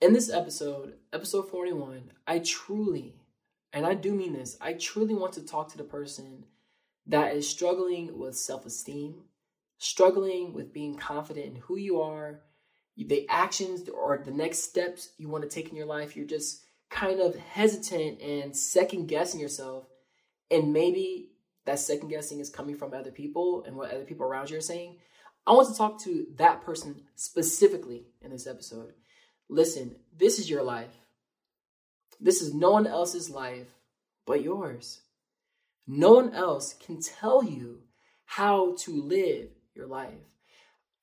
In this episode, episode 41, I truly, and I do mean this, I truly want to talk to the person that is struggling with self esteem, struggling with being confident in who you are, the actions or the next steps you want to take in your life. You're just kind of hesitant and second guessing yourself. And maybe that second guessing is coming from other people and what other people around you are saying. I want to talk to that person specifically in this episode. Listen, this is your life. This is no one else's life but yours. No one else can tell you how to live your life.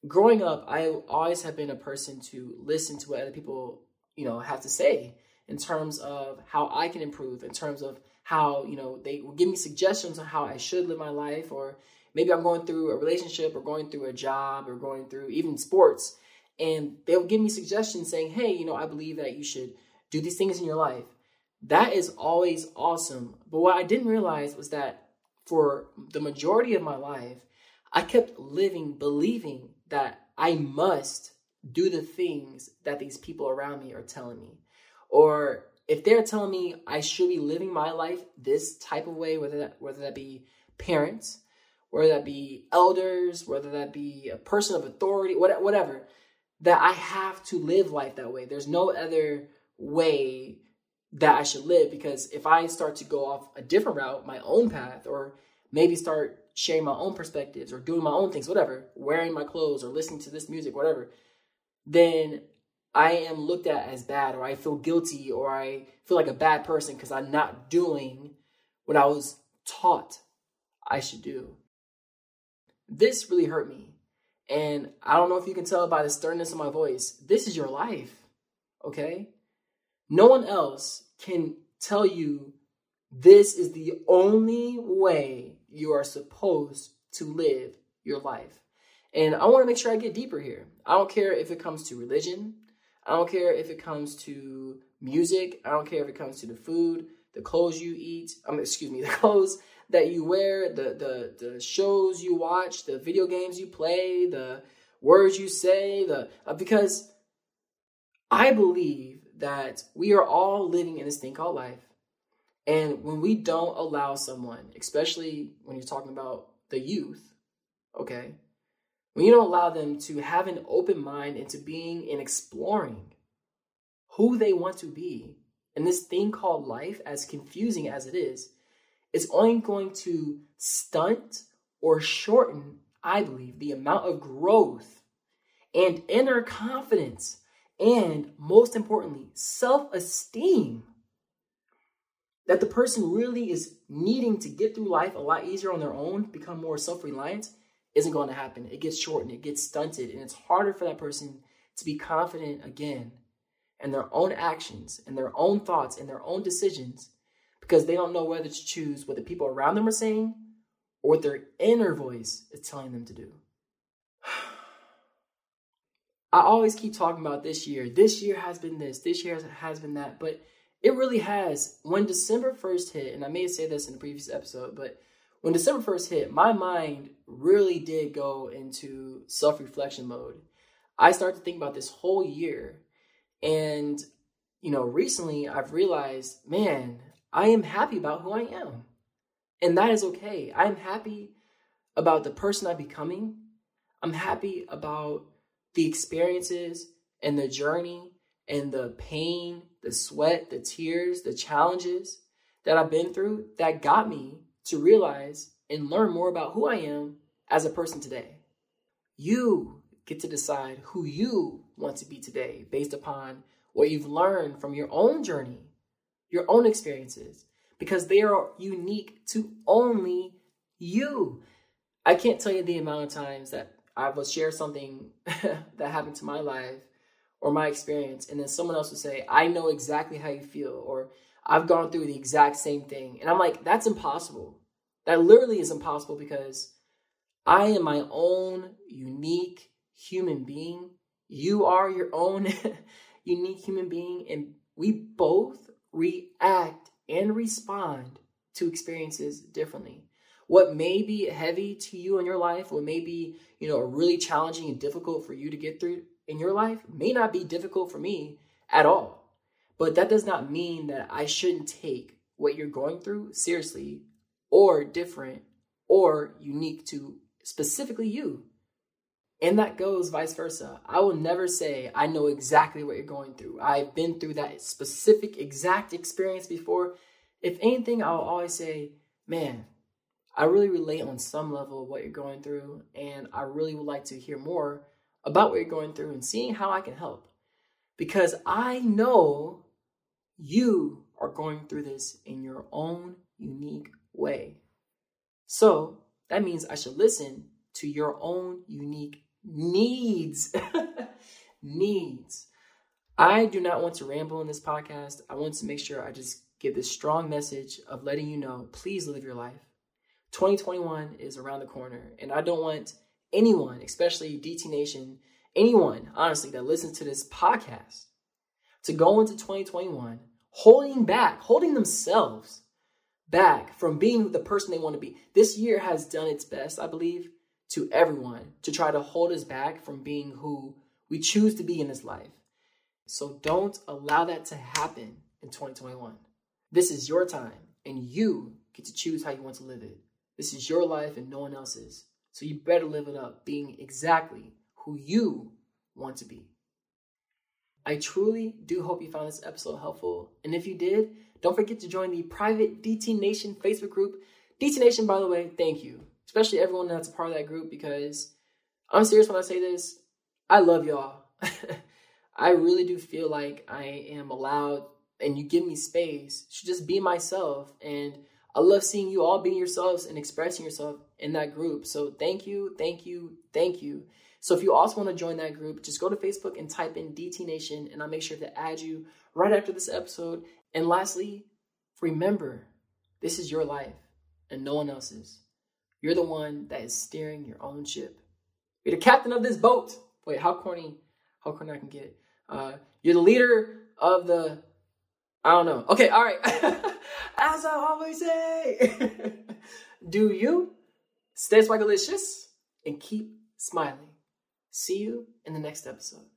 Growing up, I always have been a person to listen to what other people, you know, have to say in terms of how I can improve, in terms of how, you know, they will give me suggestions on how I should live my life, or maybe I'm going through a relationship or going through a job or going through even sports. And they'll give me suggestions saying, hey, you know, I believe that you should do these things in your life. That is always awesome. But what I didn't realize was that for the majority of my life, I kept living believing that I must do the things that these people around me are telling me. Or if they're telling me I should be living my life this type of way, whether that whether that be parents, whether that be elders, whether that be a person of authority, whatever, that I have to live life that way. There's no other way that I should live because if I start to go off a different route, my own path, or maybe start sharing my own perspectives or doing my own things, whatever, wearing my clothes or listening to this music, whatever, then I am looked at as bad or I feel guilty or I feel like a bad person because I'm not doing what I was taught I should do. This really hurt me. And I don't know if you can tell by the sternness of my voice. This is your life, okay? No one else can tell you this is the only way you are supposed to live your life. And I want to make sure I get deeper here. I don't care if it comes to religion. I don't care if it comes to music. I don't care if it comes to the food, the clothes you eat. Um, excuse me, the clothes that you wear, the the the shows you watch, the video games you play, the words you say, the uh, because I believe that we are all living in this thing called life. And when we don't allow someone, especially when you're talking about the youth, okay, when you don't allow them to have an open mind into being and exploring who they want to be, in this thing called life, as confusing as it is, it's only going to stunt or shorten, I believe, the amount of growth and inner confidence, and most importantly, self esteem that the person really is needing to get through life a lot easier on their own, become more self reliant, isn't going to happen. It gets shortened, it gets stunted, and it's harder for that person to be confident again in their own actions and their own thoughts and their own decisions because they don't know whether to choose what the people around them are saying or what their inner voice is telling them to do. I always keep talking about this year. This year has been this, this year has been that, but it really has. When December 1st hit, and I may have said this in the previous episode, but when December 1st hit, my mind really did go into self reflection mode. I started to think about this whole year. And, you know, recently I've realized, man, I am happy about who I am. And that is okay. I am happy about the person I'm becoming. I'm happy about the experiences and the journey and the pain, the sweat, the tears, the challenges that I've been through that got me to realize and learn more about who I am as a person today. You get to decide who you want to be today based upon what you've learned from your own journey, your own experiences, because they are unique to only you. I can't tell you the amount of times that I will share something that happened to my life or my experience, and then someone else will say, I know exactly how you feel, or I've gone through the exact same thing. And I'm like, that's impossible. That literally is impossible because I am my own unique human being. You are your own unique human being, and we both react and respond to experiences differently. What may be heavy to you in your life, what may be, you know, really challenging and difficult for you to get through in your life may not be difficult for me at all. But that does not mean that I shouldn't take what you're going through seriously or different or unique to specifically you. And that goes vice versa. I will never say I know exactly what you're going through. I've been through that specific exact experience before. If anything, I'll always say, man, I really relate on some level of what you're going through, and I really would like to hear more about what you're going through and seeing how I can help. Because I know you are going through this in your own unique way. So that means I should listen to your own unique needs. needs. I do not want to ramble in this podcast. I want to make sure I just give this strong message of letting you know please live your life. 2021 is around the corner, and I don't want anyone, especially DT Nation, anyone, honestly, that listens to this podcast, to go into 2021 holding back, holding themselves back from being the person they want to be. This year has done its best, I believe, to everyone to try to hold us back from being who we choose to be in this life. So don't allow that to happen in 2021. This is your time, and you get to choose how you want to live it. This is your life and no one else's. So you better live it up, being exactly who you want to be. I truly do hope you found this episode helpful. And if you did, don't forget to join the private DT Nation Facebook group. DT Nation, by the way, thank you. Especially everyone that's a part of that group because I'm serious when I say this. I love y'all. I really do feel like I am allowed and you give me space to just be myself. And I love seeing you all being yourselves and expressing yourself in that group. So thank you, thank you, thank you. So if you also want to join that group, just go to Facebook and type in DT Nation, and I'll make sure to add you right after this episode. And lastly, remember, this is your life and no one else's. You're the one that is steering your own ship. You're the captain of this boat. Wait, how corny? How corny I can get? Uh, you're the leader of the. I don't know. Okay, all right. As I always say, do you stay swagalicious and keep smiling. See you in the next episode.